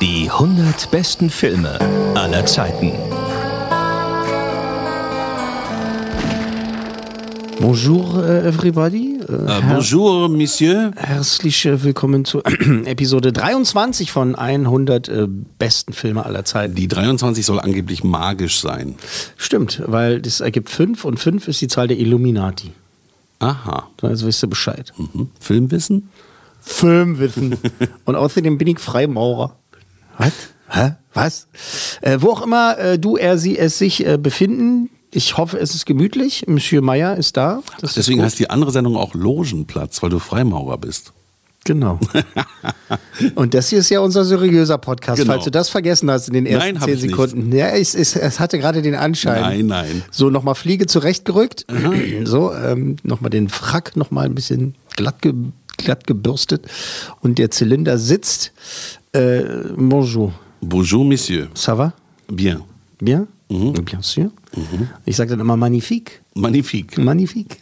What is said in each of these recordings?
Die 100 besten Filme aller Zeiten. Bonjour äh, everybody. Äh, bonjour, Monsieur. Herzlich willkommen zu Episode 23 von 100 äh, besten Filme aller Zeiten. Die 23 soll angeblich magisch sein. Stimmt, weil das ergibt 5 und 5 ist die Zahl der Illuminati. Aha. Also wisst ihr Bescheid. Mhm. Filmwissen? Filmwissen. und außerdem bin ich Freimaurer. Was? Hä? Was? Äh, wo auch immer äh, du, er, sie, es sich äh, befinden, ich hoffe, es ist gemütlich. Monsieur Meyer ist da. Das ist Deswegen gut. heißt die andere Sendung auch Logenplatz, weil du Freimaurer bist. Genau. Und das hier ist ja unser seriöser Podcast, Genau. falls du das vergessen hast in den ersten Nein, zehn ich nicht. Sekunden. Ja, es, es, es hatte gerade den Anschein. Nein, nein. So, nochmal Fliege zurechtgerückt. So, ähm, nochmal den Frack nochmal ein bisschen glatt, ge, glatt gebürstet. Und der Zylinder sitzt. Äh, bonjour. Bonjour, Monsieur. Ça va? Bien. Bien? Mhm. Bien sûr. Ich sage dann immer magnifique. Magnifique. Magnifique.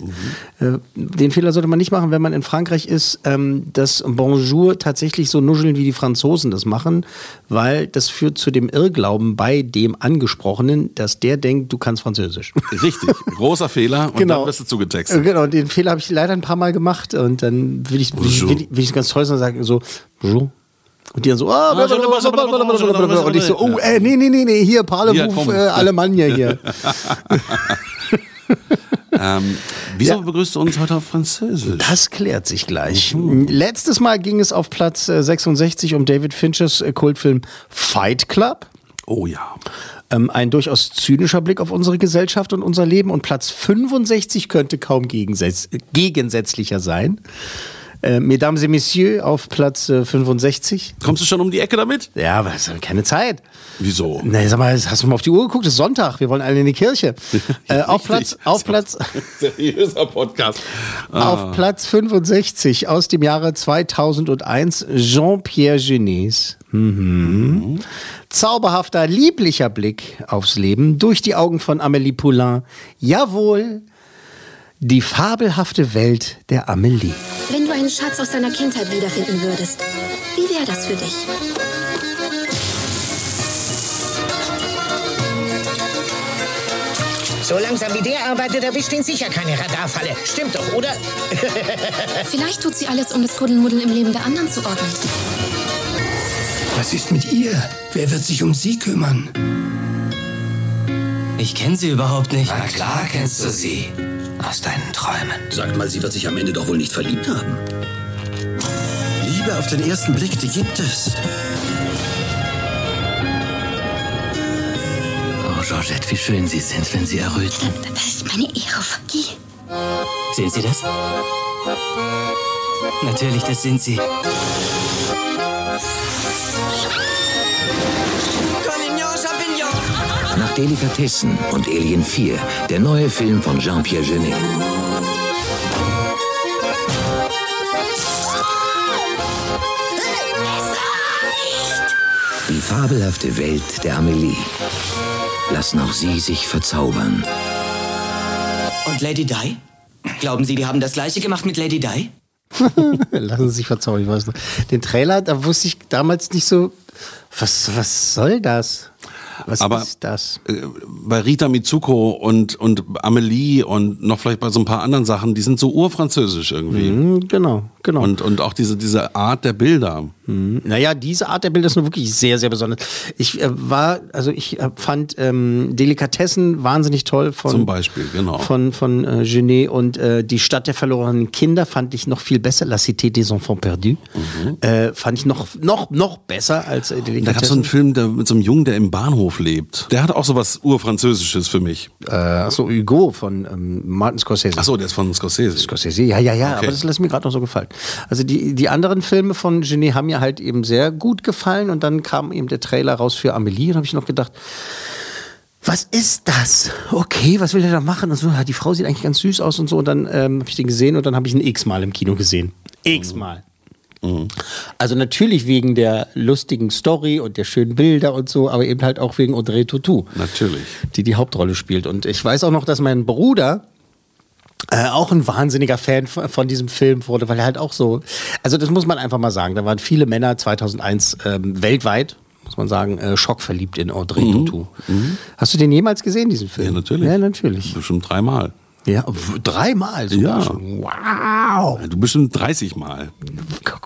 Mhm. Äh, den Fehler sollte man nicht machen, wenn man in Frankreich ist, ähm, das Bonjour tatsächlich so nuscheln, wie die Franzosen das machen, weil das führt zu dem Irrglauben bei dem Angesprochenen, dass der denkt, du kannst Französisch. Richtig. Großer Fehler. Und Genau. dann wirst du Äh, zugetextet. Genau, den Fehler habe ich leider ein paar Mal gemacht und dann will ich, Bonjour. will ich, will ich ganz toll sein und sagen so, Bonjour. Und die dann so, ah, und ich so, oh, äh, nee, nee, nee, nee, hier, Parlez-vous, äh, Alemannia hier. Ähm, wieso Ja. begrüßt du uns heute auf Französisch? Das klärt sich gleich. Mhm. Letztes Mal ging es auf Platz äh, 66 um David Finchers äh, Kultfilm Fight Club. Oh ja. Ähm, ein durchaus zynischer Blick auf unsere Gesellschaft und unser Leben. Und Platz 65 könnte kaum gegensätz gegensätzlicher sein. Äh, Mesdames et Messieurs auf Platz äh, 65. Kommst du schon um die Ecke damit? Ja, aber es ist keine Zeit. Wieso? Na, sag mal, hast du mal auf die Uhr geguckt? Es ist Sonntag. Wir wollen alle in die Kirche. Äh, auf Platz, auf Platz, Seriöser Podcast. Ah. Auf Platz 65 aus dem Jahre 2001 Jean-Pierre Genet. Mhm. Zauberhafter, lieblicher Blick aufs Leben durch die Augen von Amélie Poulain. Jawohl, die fabelhafte Welt der Amélie. Wenn du einen Schatz aus deiner Kindheit wiederfinden würdest, wie wäre das für dich? So langsam wie der arbeitet, erwischt ihn sicher keine Radarfalle. Stimmt doch, oder? Vielleicht tut sie alles, um das Kuddelmuddeln im Leben der anderen zu ordnen. Was ist mit ihr? Wer wird sich um sie kümmern? Ich kenne sie überhaupt nicht. Na klar kennst du sie. Aus deinen Träumen. Sagt mal, sie wird sich am Ende doch wohl nicht verliebt haben. Liebe auf den ersten Blick, die gibt es. Oh, Georgette, wie schön Sie sind, wenn Sie erröten. Das ist meine Aerophagie. Sehen Sie das? Natürlich, das sind Sie. Nach Delikatessen und Alien 4, der neue Film von Jean-Pierre Genet. Die fabelhafte Welt der Amelie. Lassen auch Sie sich verzaubern. Und Lady Di? Glauben Sie, die haben das gleiche gemacht mit Lady Di? Lassen Sie sich verzaubern, ich weiß noch. Den Trailer, da wusste ich damals nicht so, was, was soll das? Was Aber ist das? äh, bei Rita Mitsuko und, und Amelie und noch vielleicht bei so ein paar anderen Sachen, die sind so urfranzösisch irgendwie. Mhm, genau, genau. Und, und auch diese, diese Art der Bilder. Mhm. Naja, diese Art der Bilder ist nur wirklich sehr, sehr besonders. Ich äh, war, also ich äh, fand ähm, Delikatessen wahnsinnig toll von Zum Beispiel, genau. von, von äh, Genet und äh, die Stadt der verlorenen Kinder fand ich noch viel besser. La Cité des Enfants Perdus äh, fand ich noch, noch, noch besser als äh, Da gab es so einen Delikatessen. Film der, mit so einem Jungen, der im Bahnhof lebt. Der hat auch so was Urfranzösisches für mich. Äh, achso, Hugo von ähm, Martin Scorsese. Achso, der ist von Scorsese. Scorsese, ja, ja, ja, Okay. aber das lässt mir gerade noch so gefallen. Also die, die anderen Filme von Genet haben mir halt eben sehr gut gefallen und dann kam eben der Trailer raus für Amelie und habe ich noch gedacht, was ist das? Okay, was will der da machen? Und so, ja, die Frau sieht eigentlich ganz süß aus und so. Und dann ähm, habe ich den gesehen und dann habe ich ihn x-mal im Kino gesehen. X-mal. Also natürlich wegen der lustigen Story und der schönen Bilder und so, aber eben halt auch wegen Audrey Tautou Natürlich. die die Hauptrolle spielt. Und ich weiß auch noch, dass mein Bruder äh, auch ein wahnsinniger Fan von, diesem Film wurde, weil er halt auch so, also das muss man einfach mal sagen, da waren viele Männer 2001 ähm, weltweit, muss man sagen, äh, schockverliebt in Audrey Tautou. Hast du den jemals gesehen, diesen Film? Ja, natürlich. Ja, natürlich. Bestimmt dreimal. Ja, dreimal sogar Ja. schon. Wow. Du bestimmt 30 Mal.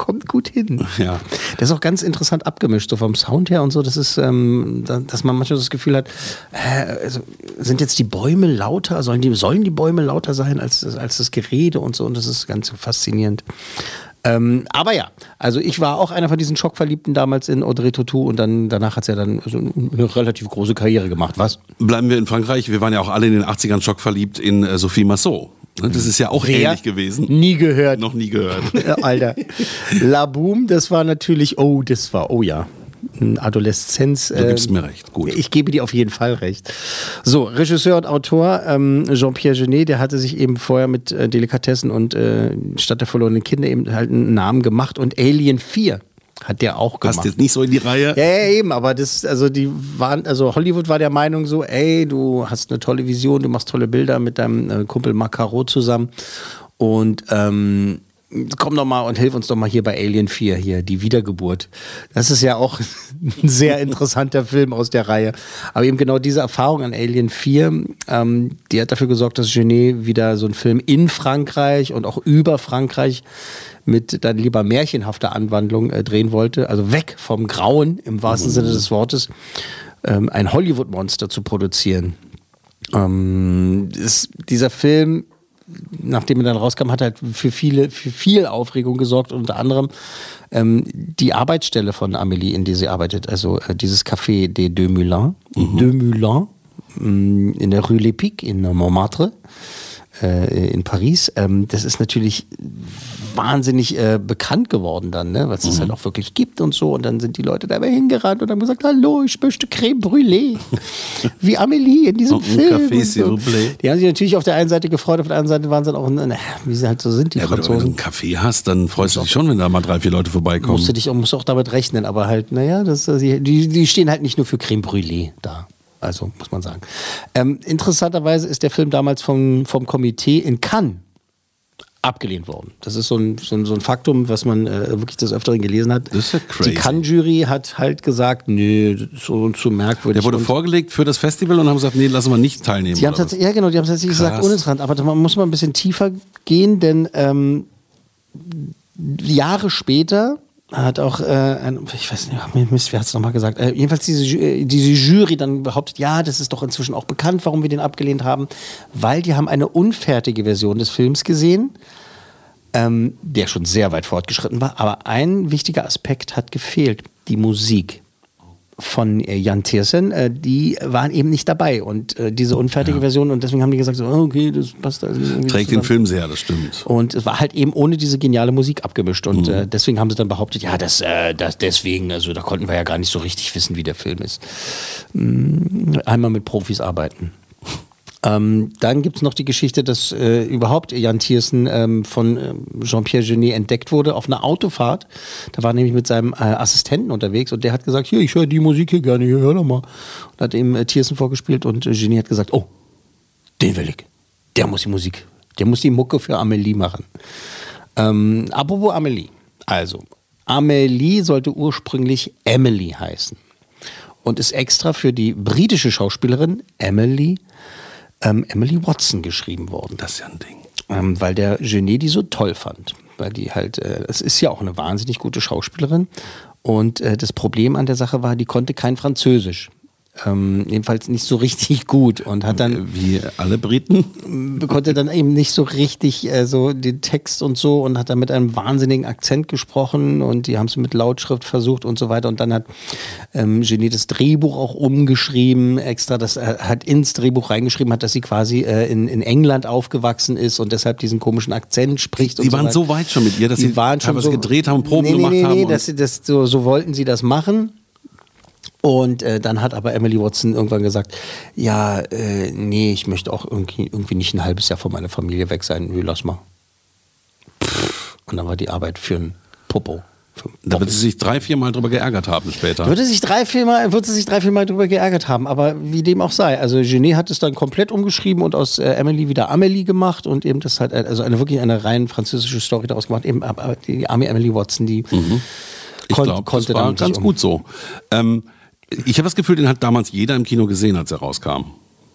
Kommt gut hin. Ja. Das ist auch ganz interessant abgemischt, so vom Sound her und so. Das ist, ähm, da- dass man manchmal das Gefühl hat, äh, also, sind jetzt die Bäume lauter? Sollen die, sollen die Bäume lauter sein als, das- als das Gerede und so? Und das ist ganz faszinierend. Ähm, aber ja, also ich war auch einer von diesen Schockverliebten damals in Audrey Tautou und dann danach hat sie ja dann so eine relativ große Karriere gemacht. Was? Bleiben wir in Frankreich. Wir waren ja auch alle in den 80ern schockverliebt in äh, Sophie Massot. Ne, Das ist ja auch Wer? ähnlich gewesen. Nie gehört. Noch nie gehört. Ja, Alter. La Boom, das war natürlich, oh, das war, oh ja. Adoleszenz. Du gibst ähm, mir recht. Gut. Ich gebe dir auf jeden Fall recht. So, Regisseur und Autor ähm, Jean-Pierre Genet, der hatte sich eben vorher mit äh, Delikatessen und äh, Stadt der verlorenen Kinder eben halt einen Namen gemacht und Alien 4 hat der auch gemacht. Passt jetzt nicht so in die Reihe. Ja, ja, eben, aber das, also die waren, also Hollywood war der Meinung so, ey, du hast eine tolle Vision, du machst tolle Bilder mit deinem äh, Kumpel Macaro zusammen und ähm, komm doch mal und hilf uns doch mal hier bei Alien 4, hier, die Wiedergeburt. Das ist ja auch ein sehr interessanter Film aus der Reihe. Aber eben genau diese Erfahrung an Alien 4, ähm, die hat dafür gesorgt, dass Genet wieder so einen Film in Frankreich und auch über Frankreich mit dann lieber märchenhafter Anwandlung äh, drehen wollte, also weg vom Grauen im wahrsten Sinne des Wortes, ähm, ein Hollywood-Monster zu produzieren. Ähm, ist, dieser Film, nachdem er dann rauskam, hat halt für viele, für viel Aufregung gesorgt, unter anderem ähm, die Arbeitsstelle von Amélie, in der sie arbeitet, also äh, dieses Café des Deux Moulins, Deux Moulins mh, in der Rue Lepic in Montmartre äh, in Paris. Ähm, das ist natürlich wahnsinnig äh, bekannt geworden dann, ne? weil es das halt auch wirklich gibt und so. Und dann sind die Leute dabei hingerannt und haben gesagt, hallo, ich möchte Creme Brûlée. Wie Amélie in diesem Film. Café, so. Die haben sich natürlich auf der einen Seite gefreut, auf der anderen Seite waren sie dann auch, na, wie sie halt so sind, die Ja, aber wenn du Franzosen. einen Kaffee hast, dann freust du dich schon, wenn da mal drei, vier Leute vorbeikommen. Musst du dich auch, musst auch damit rechnen, aber halt, naja, das, die, die die stehen halt nicht nur für Creme Brûlée da. Also, muss man sagen. Ähm, interessanterweise ist der Film damals vom, vom Komitee in Cannes abgelehnt worden. Das ist so ein, so ein, so ein Faktum, was man äh, wirklich des Öfteren gelesen hat. Das ist ja crazy. Die Cannes-Jury hat halt gesagt, nö, das ist so zu merkwürdig. Der wurde Und- vorgelegt für das Festival und haben gesagt, nee, lassen wir nicht teilnehmen. Die haben tatsächlich, ja genau, die haben tatsächlich Krass. gesagt, uninteressant. Aber man muss mal ein bisschen tiefer gehen, denn ähm, Jahre später hat auch, äh, ein, ich weiß nicht, Mist, wer hat es nochmal gesagt, äh, jedenfalls diese, äh, diese Jury dann behauptet, ja, das ist doch inzwischen auch bekannt, warum wir den abgelehnt haben, weil die haben eine unfertige Version des Films gesehen, ähm, der schon sehr weit fortgeschritten war, aber ein wichtiger Aspekt hat gefehlt, die Musik von äh, Jan Tiersen, äh, die waren eben nicht dabei und äh, diese unfertige Version und deswegen haben die gesagt, so, oh, okay, das passt also Trägt den zusammen. Film sehr, das stimmt. Und es war halt eben ohne diese geniale Musik abgemischt. Und Mhm. äh, deswegen haben sie dann behauptet, ja, das, äh, das deswegen, also da konnten wir ja gar nicht so richtig wissen, wie der Film ist. Mm, Einmal mit Profis arbeiten. Ähm, dann gibt es noch die Geschichte, dass äh, überhaupt Jan Thiersen ähm, von ähm, Jean-Pierre Genet entdeckt wurde auf einer Autofahrt. Da war nämlich mit seinem äh, Assistenten unterwegs und der hat gesagt, hier, ich höre die Musik hier gerne, hier, hör doch mal. Und hat ihm äh, Thiersen vorgespielt und äh, Genet hat gesagt, oh, den will ich. Der muss die Musik, der muss die Mucke für Amelie machen. Ähm, apropos Amelie. Also, Amelie sollte ursprünglich Emily heißen. Und ist extra für die britische Schauspielerin Emily, ähm, Emily Watson geschrieben worden. Das ist ja ein Ding. Ähm, weil der Genet die so toll fand. weil die halt, äh, es ist ja auch eine wahnsinnig gute Schauspielerin. Und äh, das Problem an der Sache war, die konnte kein Französisch. Ähm, jedenfalls nicht so richtig gut und hat dann wie alle Briten? konnte dann eben nicht so richtig äh, so den Text und so und hat dann mit einem wahnsinnigen Akzent gesprochen und die haben es mit Lautschrift versucht und so weiter und dann hat ähm, Genie das Drehbuch auch umgeschrieben extra das äh, hat ins Drehbuch reingeschrieben hat dass sie quasi äh, in, in England aufgewachsen ist und deshalb diesen komischen Akzent spricht und die so waren so weit schon mit ihr dass die sie waren schon so, gedreht haben Proben nee, nee, gemacht nee, haben nee, dass sie das so, so wollten sie das machen und äh, dann hat aber Emily Watson irgendwann gesagt, ja, äh, nee, ich möchte auch irgendwie, irgendwie nicht ein halbes Jahr von meiner Familie weg sein. Nö, lass mal. Pff. Und dann war die Arbeit für ein Popo. Da wird sie sich drei vier Mal drüber geärgert haben später würde sich drei, vier Mal, würde sie sich drei, vier Mal drüber geärgert haben, aber wie dem auch sei. Also Genet hat es dann komplett umgeschrieben und aus äh, Emily wieder Amelie gemacht und eben das halt, also eine wirklich eine rein französische Story daraus gemacht. Eben aber die arme Emily Watson, die Mhm. Ich kon- glaube konnte das war ganz um. gut so ähm, ich habe das Gefühl den hat damals jeder im Kino gesehen als er rauskam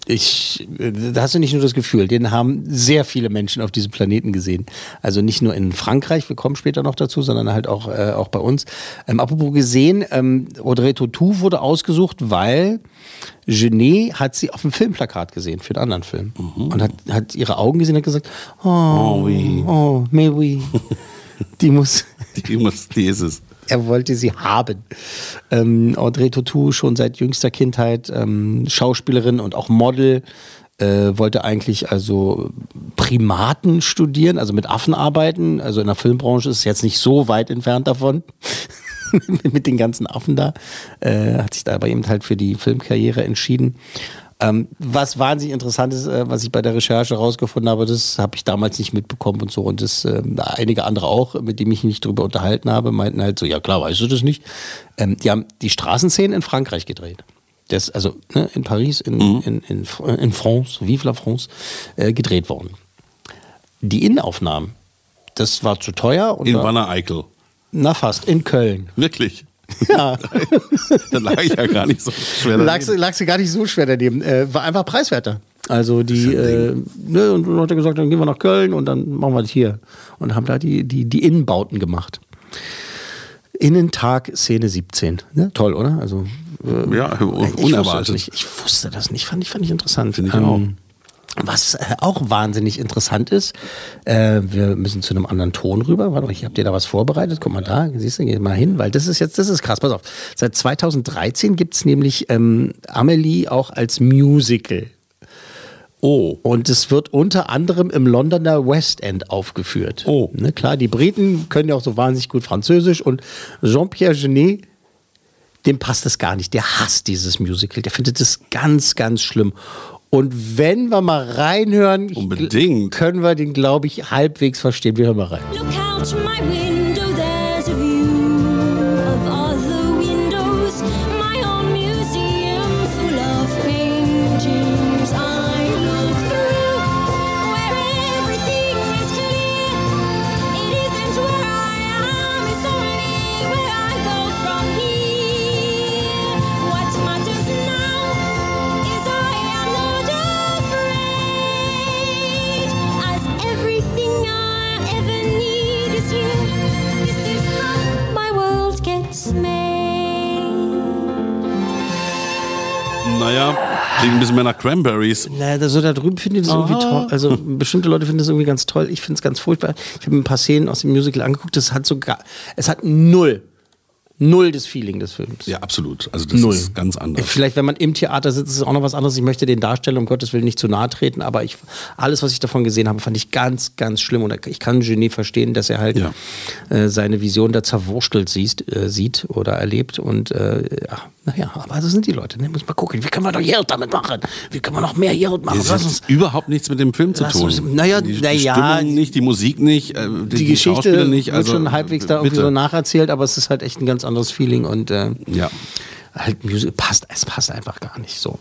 Ich, äh, da hast du nicht nur das Gefühl, den haben sehr viele Menschen auf diesem Planeten gesehen. Also nicht nur in Frankreich, wir kommen später noch dazu, sondern halt auch, äh, auch bei uns. Ähm, apropos gesehen, ähm, Audrey Tautou wurde ausgesucht, weil Genet hat sie auf dem Filmplakat gesehen für einen anderen Film. Und hat, hat ihre Augen gesehen und hat gesagt, oh, Oh, oui. oh, mais oui. Die muss, die, muss, die ist es er wollte sie haben. Ähm, Audrey Tautou schon seit jüngster Kindheit ähm, Schauspielerin und auch Model. Äh, wollte eigentlich also Primaten studieren, also mit Affen arbeiten. Also in der Filmbranche ist es jetzt nicht so weit entfernt davon. mit den ganzen Affen da. Äh, hat sich da aber eben halt für die Filmkarriere entschieden. Ähm, was wahnsinnig interessant ist, äh, was ich bei der Recherche herausgefunden habe, das habe ich damals nicht mitbekommen und so. Und das ähm, einige andere auch, mit denen ich mich drüber unterhalten habe, meinten halt so, ja klar, weißt du das nicht. Ähm, die haben die Straßenszenen in Frankreich gedreht. Das, also ne, in Paris, in, in, in, Fr- in France, Vive la France, äh, gedreht worden. Die Innenaufnahmen, das war zu teuer. In da- Wanne Eickel na fast, in Köln. wirklich Ja. da lag ich ja gar nicht so schwer daneben. lagst du gar nicht so schwer daneben. Äh, war einfach preiswerter. Also die, äh, ne, und dann hat er gesagt, dann gehen wir nach Köln und dann machen wir das hier. Und haben da die, die, die Innenbauten gemacht. Innentag, Szene 17. Ne? Toll, oder? Also, äh, Ja, ich Wusste das unerwartet. nicht. Ich wusste das nicht, fand ich, fand ich interessant. Finde ich auch. Was äh, auch wahnsinnig interessant ist, äh, wir müssen zu einem anderen Ton rüber. Warte mal, ich habt ihr da was vorbereitet? Guck mal da, siehst du, geh mal hin, weil das ist jetzt, das ist krass. Pass auf. Seit 2013 gibt's nämlich ähm, Amelie auch als Musical. Oh. Und es wird unter anderem im Londoner West End aufgeführt. Oh. Ne, klar, die Briten können ja auch so wahnsinnig gut Französisch und Jean-Pierre Genet, dem passt das gar nicht. Der hasst dieses Musical. Der findet das ganz, ganz schlimm. Und wenn wir mal reinhören, Unbedingt. können wir den, glaube ich, halbwegs verstehen. Wir hören mal rein. Look out my window, there's klingt ein bisschen mehr nach Cranberries. Na, da so da drüben finde ich das irgendwie toll. Also bestimmte Leute finden das irgendwie ganz toll. Ich finde es ganz furchtbar. Ich habe mir ein paar Szenen aus dem Musical angeguckt. Das hat sogar, es hat null, null das Feeling des Films. Ja, absolut. Also das Null. ist ganz anders. Vielleicht, wenn man im Theater sitzt, ist es auch noch was anderes. Ich möchte den Darstellern um Gottes Willen nicht zu nahe treten, aber ich, alles, was ich davon gesehen habe, fand ich ganz, ganz schlimm. Und ich kann Genet verstehen, dass er halt Ja. äh, seine Vision da zerwurstelt sieht, äh, sieht oder erlebt. Und äh, ja, naja, aber so sind die Leute. Ne? Muss mal gucken, wie können wir doch Geld damit machen? Wie können wir noch mehr Geld machen? Das hat überhaupt nichts mit dem Film zu tun. uns- naja, die, die naja, Stimmung nicht, die Musik nicht, äh, die, die, Geschichte nicht. wird Also, schon halbwegs da irgendwie bitte. so nacherzählt, aber es ist halt echt ein ganz anderes Feeling und äh, Ja. halt Music passt, es passt einfach gar nicht so.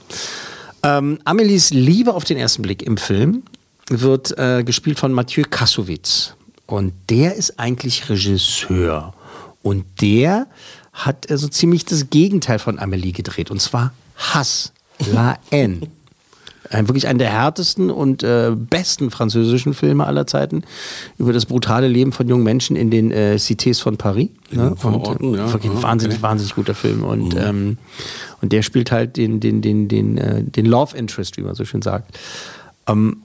Ähm, Amelies Liebe auf den ersten Blick im Film wird äh, gespielt von Mathieu Kassovitz. Und der ist eigentlich Regisseur. Und der hat äh, so ziemlich das Gegenteil von Amelie gedreht. Und zwar Hass. La N. Ein, wirklich einen der härtesten und äh, besten französischen Filme aller Zeiten über das brutale Leben von jungen Menschen in den äh, Cités von Paris. In ne? Vororten, und, äh, ja. Wirklich ein Ah, wahnsinnig, okay. wahnsinnig guter Film. Und, Mhm. ähm, und der spielt halt den, den, den, den, äh, den Love Interest, wie man so schön sagt. Ähm,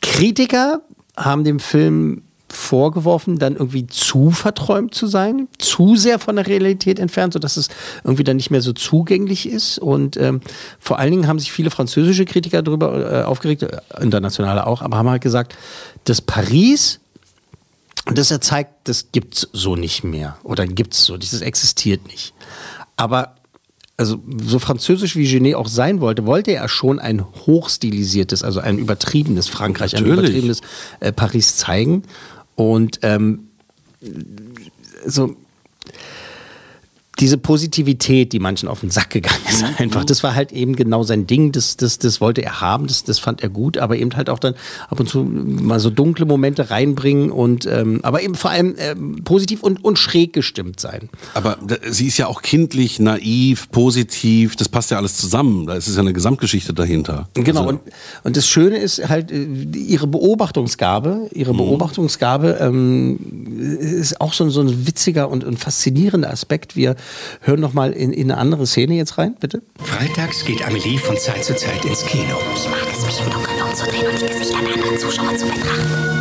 Kritiker haben dem Film vorgeworfen, dann irgendwie zu verträumt zu sein, zu sehr von der Realität entfernt, sodass es irgendwie dann nicht mehr so zugänglich ist. Und ähm, vor allen Dingen haben sich viele französische Kritiker darüber äh, aufgeregt, äh, internationale auch, aber haben halt gesagt, dass Paris das er zeigt, das gibt's so nicht mehr. Oder gibt's so, dieses existiert nicht. Aber also so französisch wie Genet auch sein wollte, wollte er schon ein hochstilisiertes, also ein übertriebenes Frankreich, ein Natürlich. übertriebenes äh, Paris zeigen. Und ähm, so diese Positivität, die manchen auf den Sack gegangen ist, einfach, das war halt eben genau sein Ding, das, das, das wollte er haben, das, das fand er gut, aber eben halt auch dann ab und zu mal so dunkle Momente reinbringen und ähm, aber eben vor allem ähm, positiv und, und schräg gestimmt sein. Aber sie ist ja auch kindlich, naiv, positiv, das passt ja alles zusammen. Da ist es ja eine Gesamtgeschichte dahinter. Genau, Also, und, und das Schöne ist halt äh, ihre Beobachtungsgabe. Ihre Mhm. Beobachtungsgabe ähm, ist auch so, ein- so ein witziger und, und faszinierender Aspekt. Wir hören noch mal in, in eine andere Szene jetzt rein, bitte. Freitags geht Amelie von Zeit zu Zeit ins Kino. Ich mag es, mich im Dunkeln umzudrehen und die Gesichter der anderen Zuschauer zu betrachten.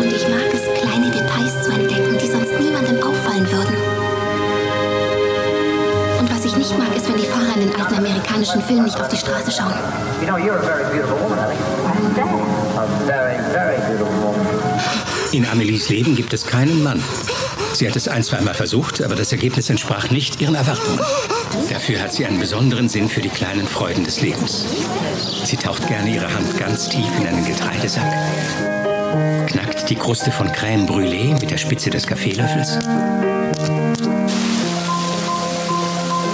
Und ich mag es, kleine Details zu entdecken, die sonst niemandem auffallen würden. Und was ich nicht mag, ist, wenn die Fahrer in den alten amerikanischen Filmen nicht auf die Straße schauen. You know, you're a very beautiful woman, In Amelies Leben gibt es keinen Mann. Sie hat es ein, zweimal versucht, aber das Ergebnis entsprach nicht ihren Erwartungen. Dafür hat sie einen besonderen Sinn für die kleinen Freuden des Lebens. Sie taucht gerne ihre Hand ganz tief in einen Getreidesack, knackt die Kruste von Crème Brûlée mit der Spitze des Kaffeelöffels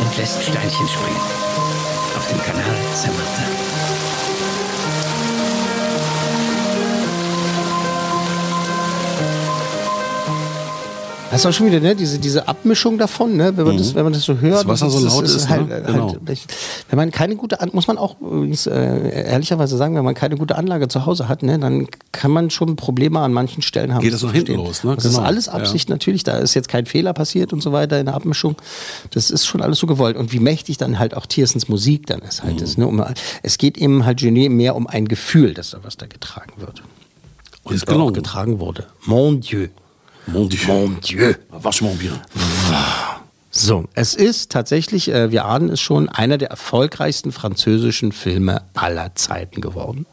und lässt Steinchen springen auf dem Kanal Saint-Martin. Das ist auch schon wieder ne, diese, diese Abmischung davon, ne, wenn, man das, wenn man das so hört. Das Wasser so laut ist, halt, ne? halt, Genau. Wenn man keine gute, muss man auch übrigens, äh, ehrlicherweise sagen, wenn man keine gute Anlage zu Hause hat, ne, dann kann man schon Probleme an manchen Stellen haben. Geht das zu nach hinten los, ne? Das ist Genau. alles Absicht natürlich, da ist jetzt kein Fehler passiert und so weiter in der Abmischung. Das ist schon alles so gewollt. Und wie mächtig dann halt auch Tiersens Musik dann ist halt ist, ne, um, es geht eben halt Genet mehr um ein Gefühl, dass da was da getragen wird. Und Ist auch gelungen. getragen wurde. Mon Dieu. Mon Dieu. Mon Dieu. Vachement bien. So, es ist tatsächlich, äh, wir ahnen es schon, einer der erfolgreichsten französischen Filme aller Zeiten geworden.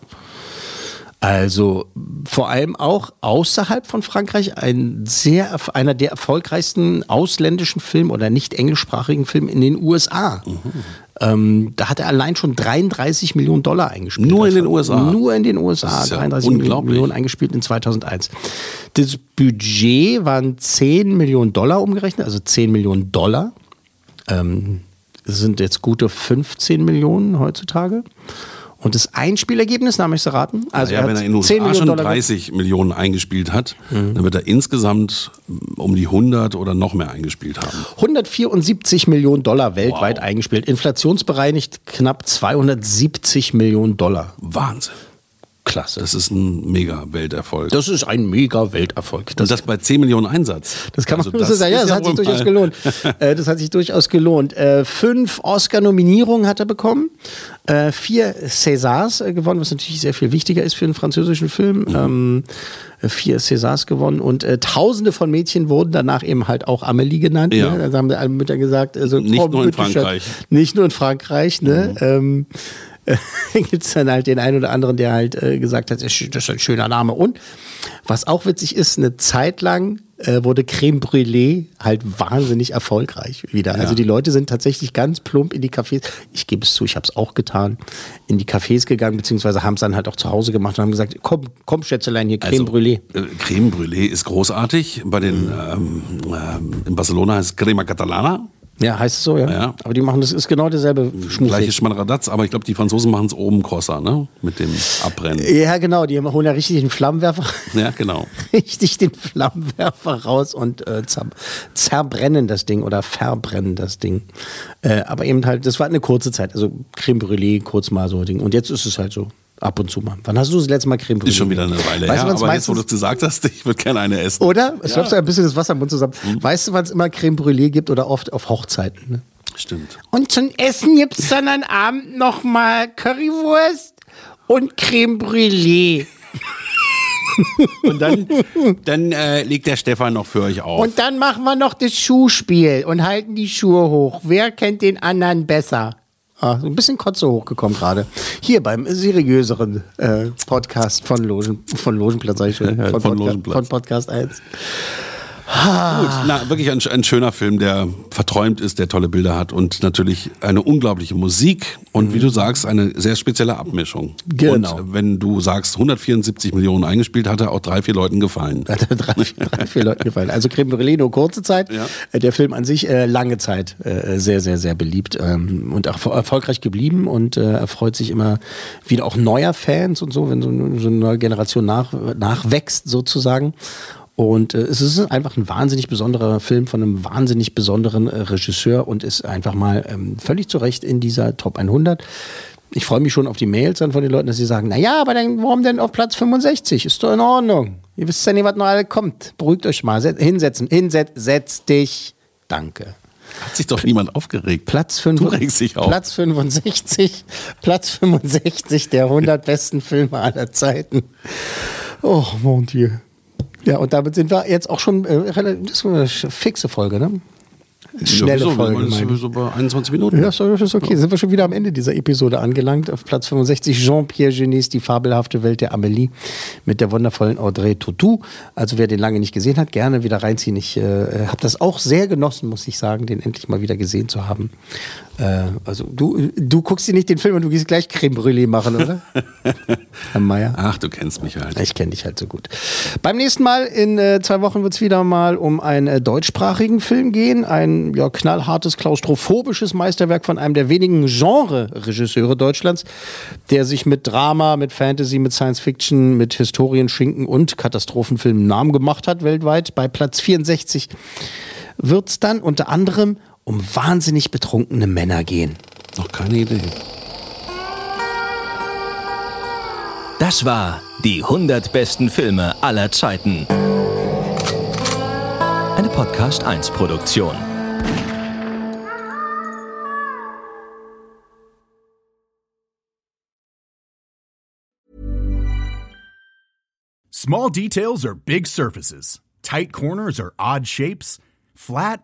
Also vor allem auch außerhalb von Frankreich ein sehr einer der erfolgreichsten ausländischen Filme oder nicht englischsprachigen Filme in den USA. Ähm, da hat er allein schon 33 Millionen Dollar eingespielt. Nur in den Also, USA? Nur in den USA. Das ist ja 33 unglaublich. Millionen eingespielt in 2001. Das Budget waren 10 Millionen Dollar umgerechnet, also 10 Millionen Dollar. Ähm, das sind jetzt gute 15 Millionen heutzutage. Und das Einspielergebnis, nahm ich es raten? Also ja, er wenn er in den 10 USA Millionen schon Dollar 30 Millionen eingespielt hat, Mhm. dann wird er insgesamt um die 100 oder noch mehr eingespielt haben. 174 Millionen Dollar weltweit eingespielt. Inflationsbereinigt knapp 270 Millionen Dollar. Wahnsinn. Klasse. Das ist ein mega Welterfolg. Das ist ein mega Welterfolg. Und das bei 10 Millionen Einsatz. Das kann man Also das ist, ja, ja, das hat sich durchaus gelohnt. äh, das hat sich durchaus gelohnt. Äh, fünf Oscar-Nominierungen hat er bekommen, äh, vier Césars gewonnen, was natürlich sehr viel wichtiger ist für einen französischen Film. Mhm. Ähm, äh, vier Césars gewonnen und äh, Tausende von Mädchen wurden danach eben halt auch Amelie genannt. Ja. Ne? Da haben alle Mütter gesagt, also, Nicht nur in Frankreich. Nicht nur in Frankreich. Ne? Ähm, gibt es dann halt den einen oder anderen, der halt äh, gesagt hat, das ist ein schöner Name. Und was auch witzig ist, eine Zeit lang äh, wurde Creme Brûlée halt wahnsinnig erfolgreich wieder. Also Ja. die Leute sind tatsächlich ganz plump in die Cafés, ich gebe es zu, ich habe es auch getan, in die Cafés gegangen, beziehungsweise haben es dann halt auch zu Hause gemacht und haben gesagt, komm, komm Schätzelein, hier Creme Also, Brûlée. äh, Creme Brûlée ist großartig. Bei den, ähm, ähm, in Barcelona heißt es Crema Catalana. Ja, heißt es so, ja. Ja. Aber die machen das ist genau derselbe Schmuck. Gleiche Schmaderadaz, aber ich glaube, die Franzosen machen es oben krosser, ne? Mit dem Abbrennen. Ja, genau, die holen ja richtig den Flammenwerfer, Ja, genau. richtig den Flammenwerfer raus und äh, zer zerbrennen das Ding oder verbrennen das Ding. Äh, aber eben halt, das war eine kurze Zeit, also Creme Brûlée, kurz mal so Ding. Und jetzt ist es halt so. Ab und zu mal. Wann hast du das letzte Mal Creme Brûlée? Ist schon wieder eine Weile weißt her, du, wann's aber jetzt, wo du es gesagt hast, ich würde gerne eine essen. Oder? Es Ja. Mhm. läuft ein bisschen das Wasser im Mund zusammen. Weißt du, wann es immer Creme Brûlée gibt oder oft auf Hochzeiten? Ne? Stimmt. Und zum Essen gibt es dann am Abend nochmal Currywurst und Creme Brûlée. Und dann, dann äh, legt der Stefan noch für euch auf. Und dann machen wir noch das Schuhspiel und halten die Schuhe hoch. Wer kennt den anderen besser? Ah, so ein bisschen Kotze hochgekommen gerade. Hier beim seriöseren äh, Podcast von, Logen, von Logenplatz, sag ich schon. Ja, Von, von Podca- Logenplatz. von Podcast 1. Gut, na, wirklich ein, ein schöner Film, der verträumt ist, der tolle Bilder hat und natürlich eine unglaubliche Musik und wie du sagst, eine sehr spezielle Abmischung. Genau. Und wenn du sagst, 174 Millionen eingespielt, hat er auch drei, vier Leuten gefallen. Hat er drei, vier- drei, vier Leuten gefallen. Also nur kurze Zeit. Ja. Äh, Der Film an sich äh, lange Zeit äh, sehr, sehr, sehr beliebt ähm, und auch erfolgreich geblieben und äh, erfreut sich immer wieder auch neuer Fans und so, wenn so, eine- so eine neue Generation nach, nachwächst sozusagen. Und äh, es ist einfach ein wahnsinnig besonderer Film von einem wahnsinnig besonderen äh, Regisseur und ist einfach mal ähm, völlig zu Recht in dieser Top 100. Ich freue mich schon auf die Mails dann von den Leuten, dass sie sagen, na ja, aber dann, warum denn auf Platz 65? Ist doch in Ordnung. Ihr wisst ja nicht, was noch alle kommt. Beruhigt euch mal. Set, hinsetzen. Hinsetz, setz dich. Danke. Hat sich doch niemand aufgeregt. Platz, fünf, Du regst dich auf. Platz 65. Platz 65 der 100 besten Filme aller Zeiten. Oh, mon Dieu. Ja, und damit sind wir jetzt auch schon äh, relativ, das ist eine fixe Folge, ne? Schnelle Sowieso, Folge. wir ich. sowieso bei 21 Minuten. Ja, ist okay. Sind wir schon wieder am Ende dieser Episode angelangt. Auf Platz 65 Jean-Pierre Genets Die fabelhafte Welt der Amélie mit der wundervollen Audrey Tautou. Also wer den lange nicht gesehen hat, gerne wieder reinziehen. Ich äh, habe das auch sehr genossen, muss ich sagen, den endlich mal wieder gesehen zu haben. Äh, also du, du guckst dir nicht den Film und du gehst gleich Creme Brûlée machen, oder? Herr Meier? Ach, du kennst mich halt. Ich kenne dich halt so gut. Beim nächsten Mal in äh, zwei Wochen wird es wieder mal um einen äh, deutschsprachigen Film gehen. Ein ja, knallhartes, klaustrophobisches Meisterwerk von einem der wenigen Genre-Regisseure Deutschlands, der sich mit Drama, mit Fantasy, mit Science Fiction, mit Historienschinken und Katastrophenfilmen Namen gemacht hat weltweit. Bei Platz 64 wird es dann unter anderem um wahnsinnig betrunkene Männer gehen. Noch keine Idee. Das war die 100 besten Filme aller Zeiten. Eine Podcast 1 Produktion. Small details are big surfaces. Tight corners are odd shapes. Flat,